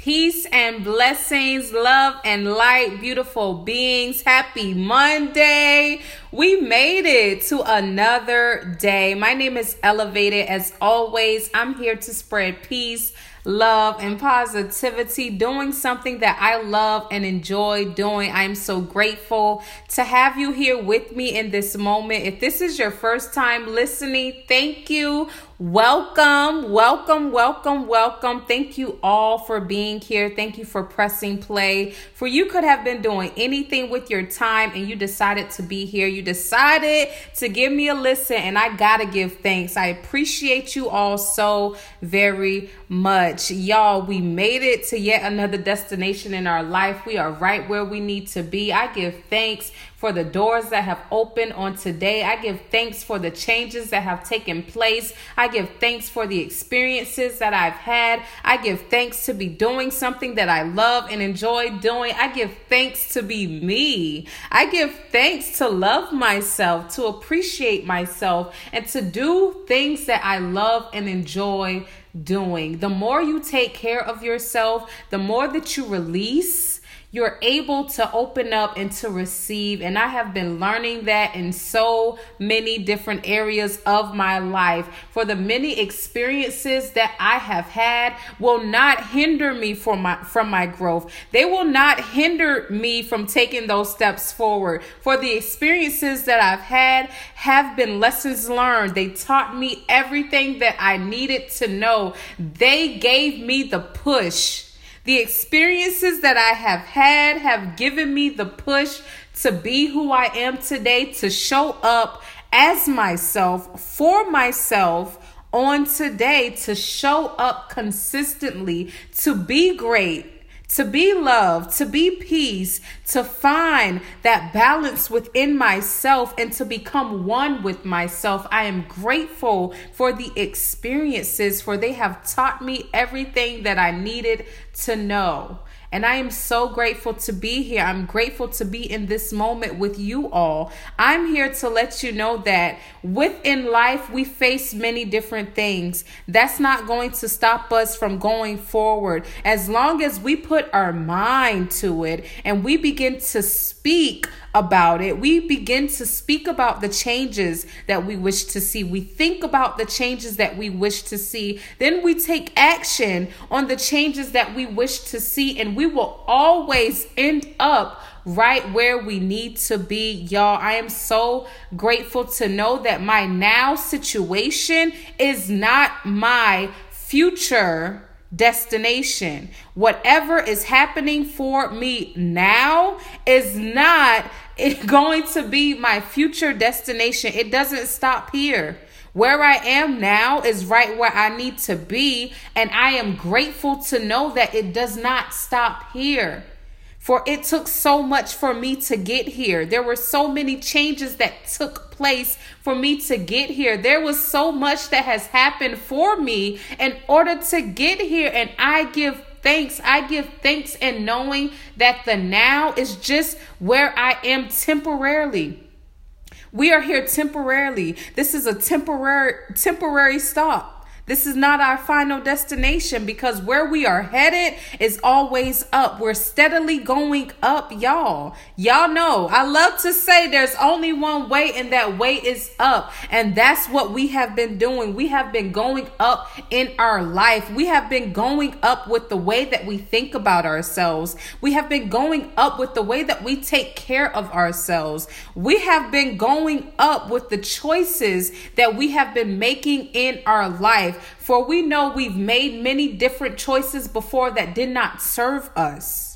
Peace and blessings, love and light, beautiful beings. Happy Monday. We made it to another day. My name is eLuvated. As always, I'm here to spread peace love, and positivity, doing something that I love and enjoy doing. I'm so grateful to have you here with me in this moment. If this is your first time listening, thank you. Welcome, welcome, welcome, welcome. Thank you all for being here. Thank you for pressing play. For you could have been doing anything with your time and you decided to be here. You decided to give me a listen, and I gotta give thanks. I appreciate you all so very much. Y'all, we made it to yet another destination in our life. We are right where we need to be. I give thanks for the doors that have opened on today. I give thanks for the changes that have taken place. I give thanks for the experiences that I've had. I give thanks to be doing something that I love and enjoy doing. I give thanks to be me. I give thanks to love myself, to appreciate myself, and to do things that I love and enjoy doing. The more you take care of yourself, the more that you release you're able to open up and to receive. And I have been learning that in so many different areas of my life. For the many experiences that I have had will not hinder me from my from my growth. They will not hinder me from taking those steps forward. For the experiences that I've had have been lessons learned. They taught me everything that I needed to know. They gave me the push the experiences that I have had have given me the push to be who I am today, to show up as myself, for myself on today, to show up consistently, to be great to be love, to be peace, to find that balance within myself and to become one with myself. I am grateful for the experiences, for they have taught me everything that I needed to know. And I am so grateful to be here. I'm grateful to be in this moment with you all. I'm here to let you know that within life, we face many different things. That's not going to stop us from going forward. As long as we put our mind to it and we begin to speak about it. We begin to speak about the changes that we wish to see. We think about the changes that we wish to see. Then we take action on the changes that we wish to see, and we will always end up right where we need to be, y'all. I am so grateful to know that my now situation is not my future destination. Whatever is happening for me now is not going to be my future destination. It doesn't stop here. Where I am now is right where I need to be, and I am grateful to know that it does not stop here. For it took so much for me to get here. There were so many changes that took place for me to get here. There was so much that has happened for me in order to get here. And I give thanks. I give thanks in knowing that the now is just where I am temporarily. We are here temporarily. This is a temporary temporary stop. This is not our final destination because where we are headed is always up. We're steadily going up, y'all. Y'all know I love to say there's only one way, and that way is up. And that's what we have been doing. We have been going up in our life. We have been going up with the way that we think about ourselves. We have been going up with the way that we take care of ourselves. We have been going up with the choices that we have been making in our life. For we know we've made many different choices before that did not serve us.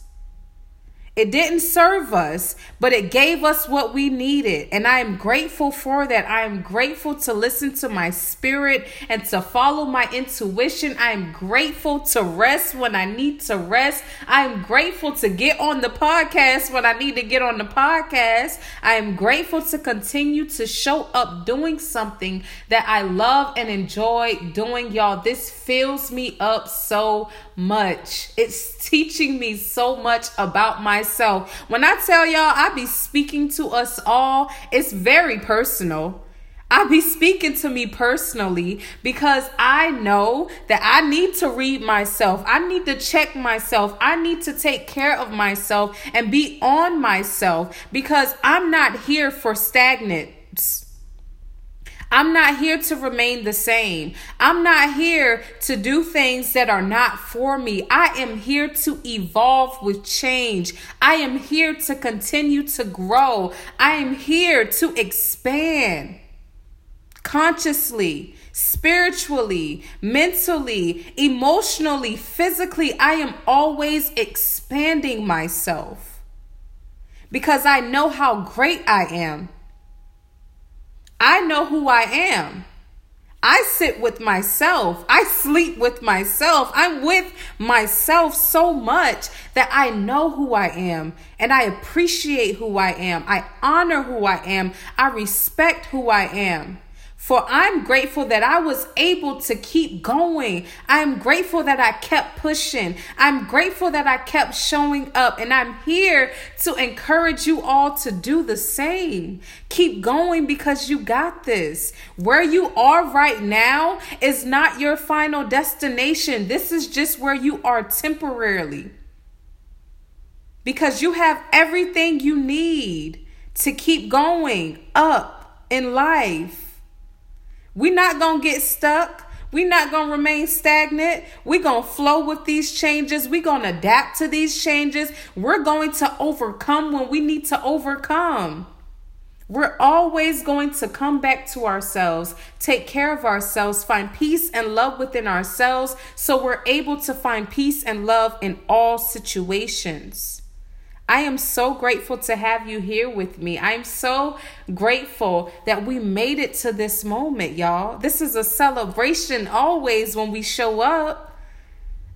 It didn't serve us, but it gave us what we needed. And I am grateful for that. I am grateful to listen to my spirit and to follow my intuition. I am grateful to rest when I need to rest. I am grateful to get on the podcast when I need to get on the podcast. I am grateful to continue to show up doing something that I love and enjoy doing. Y'all, this fills me up so much. It's teaching me so much about myself. When I tell y'all I be speaking to us all, it's very personal. I be speaking to me personally because I know that I need to read myself. I need to check myself. I need to take care of myself and be on myself because I'm not here for stagnant. I'm not here to remain the same. I'm not here to do things that are not for me. I am here to evolve with change. I am here to continue to grow. I am here to expand consciously, spiritually, mentally, emotionally, physically. I am always expanding myself because I know how great I am. I know who I am. I sit with myself. I sleep with myself. I'm with myself so much that I know who I am and I appreciate who I am. I honor who I am. I respect who I am. For I'm grateful that I was able to keep going. I'm grateful that I kept pushing. I'm grateful that I kept showing up. And I'm here to encourage you all to do the same. Keep going because you got this. Where you are right now is not your final destination. This is just where you are temporarily. Because you have everything you need to keep going up in life. We're not going to get stuck. We're not going to remain stagnant. We're going to flow with these changes. We're going to adapt to these changes. We're going to overcome when we need to overcome. We're always going to come back to ourselves, take care of ourselves, find peace and love within ourselves so we're able to find peace and love in all situations. I am so grateful to have you here with me. I'm so grateful that we made it to this moment, y'all. This is a celebration always when we show up.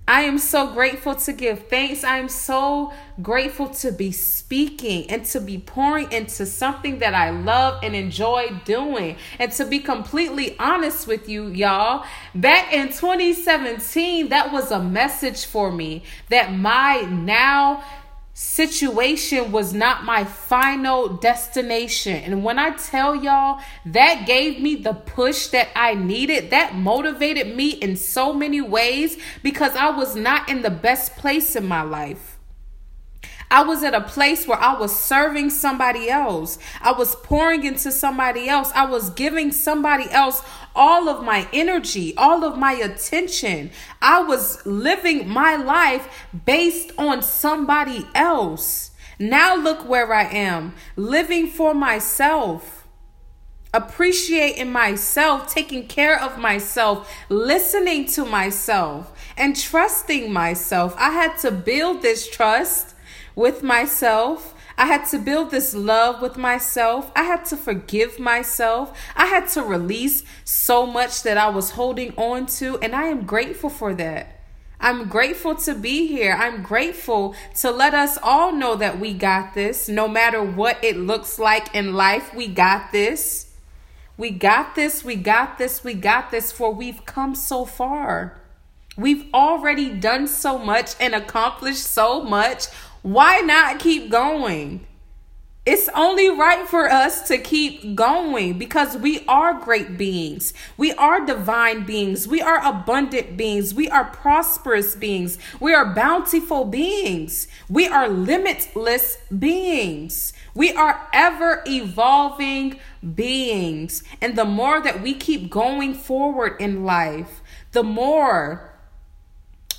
I am so grateful to give thanks. I'm so grateful to be speaking and to be pouring into something that I love and enjoy doing. And to be completely honest with you, y'all, back in 2017, that was a message for me that my now situation was not my final destination. And when I tell y'all that gave me the push that I needed, that motivated me in so many ways because I was not in the best place in my life. I was at a place where I was serving somebody else. I was pouring into somebody else. I was giving somebody else all of my energy, all of my attention. I was living my life based on somebody else. Now look where I am, living for myself appreciating myself, taking care of myself, listening to myself, and trusting myself. I had to build this trust with myself. I had to build this love with myself. I had to forgive myself. I had to release so much that I was holding on to, and I am grateful for that. I'm grateful to be here. I'm grateful to let us all know that we got this. No matter what it looks like in life, we got this. We got this, we got this, we got this, for we've come so far. We've already done so much and accomplished so much why not keep going? It's only right for us to keep going because we are great beings. We are divine beings. We are abundant beings. We are prosperous beings. We are bountiful beings. We are limitless beings. We are ever evolving beings. And the more that we keep going forward in life, the more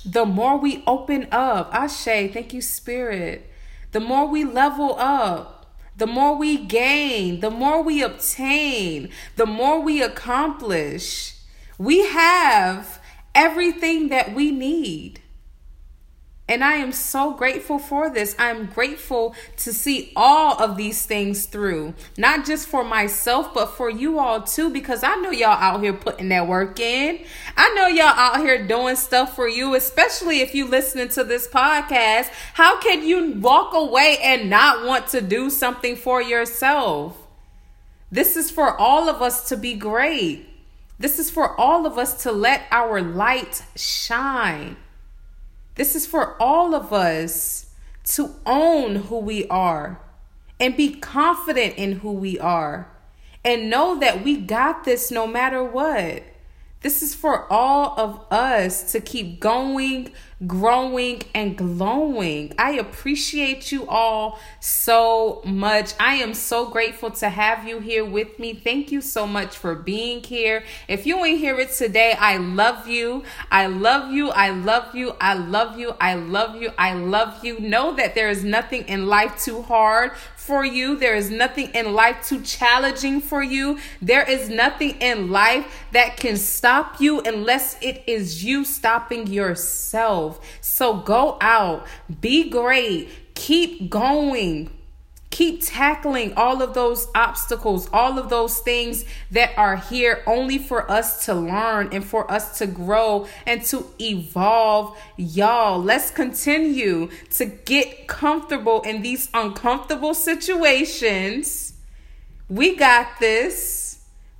the more we open up, Ashe, thank you, Spirit. The more we level up, the more we gain, the more we obtain, the more we accomplish. We have everything that we need. And I am so grateful for this. I'm grateful to see all of these things through, not just for myself, but for you all too, because I know y'all out here putting that work in. I know y'all out here doing stuff for you, especially if you listening to this podcast. How can you walk away and not want to do something for yourself? This is for all of us to be great. This is for all of us to let our light shine. This is for all of us to own who we are and be confident in who we are And know that we got this no matter what. This is for all of us to keep going, growing, and glowing. I appreciate you all so much. I am so grateful to have you here with me. Thank you so much for being here. If you ain't here it today, I love you. I love you. I love you. I love you. I love you. I love you. Know that there is nothing in life too hard for you. There is nothing in life too challenging for you. There is nothing in life that can stop you unless it is you stopping So go out, be great, keep going. Keep tackling all of those obstacles, all of those things that are here only for us to learn and for us to grow and to evolve. Y'all, let's continue to get comfortable in these uncomfortable situations. We got this.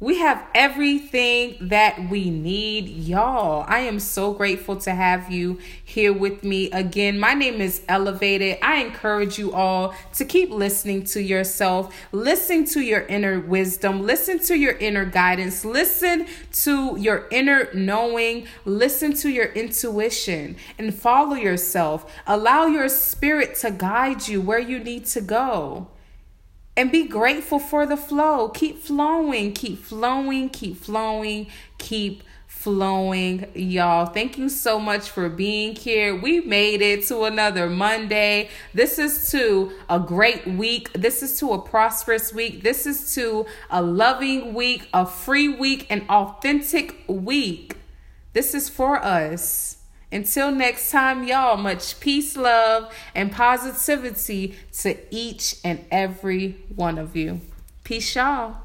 We have everything that we need, y'all. I am so grateful to have you here with me again. My name is eLuvated. I encourage you all to keep listening to yourself, listen to your inner wisdom, listen to your inner guidance, listen to your inner knowing, listen to your intuition, and follow yourself. Allow your spirit to guide you where you need to go and be grateful for the flow. Keep flowing, keep flowing, keep flowing, keep flowing, y'all. Thank you so much for being here. We made it to another Monday. This is to a great week. This is to a prosperous week. This is to a loving week, a free week, an authentic week. This is for us. Until next time, y'all, much peace, love, and positivity to each and every one of you. Peace, y'all.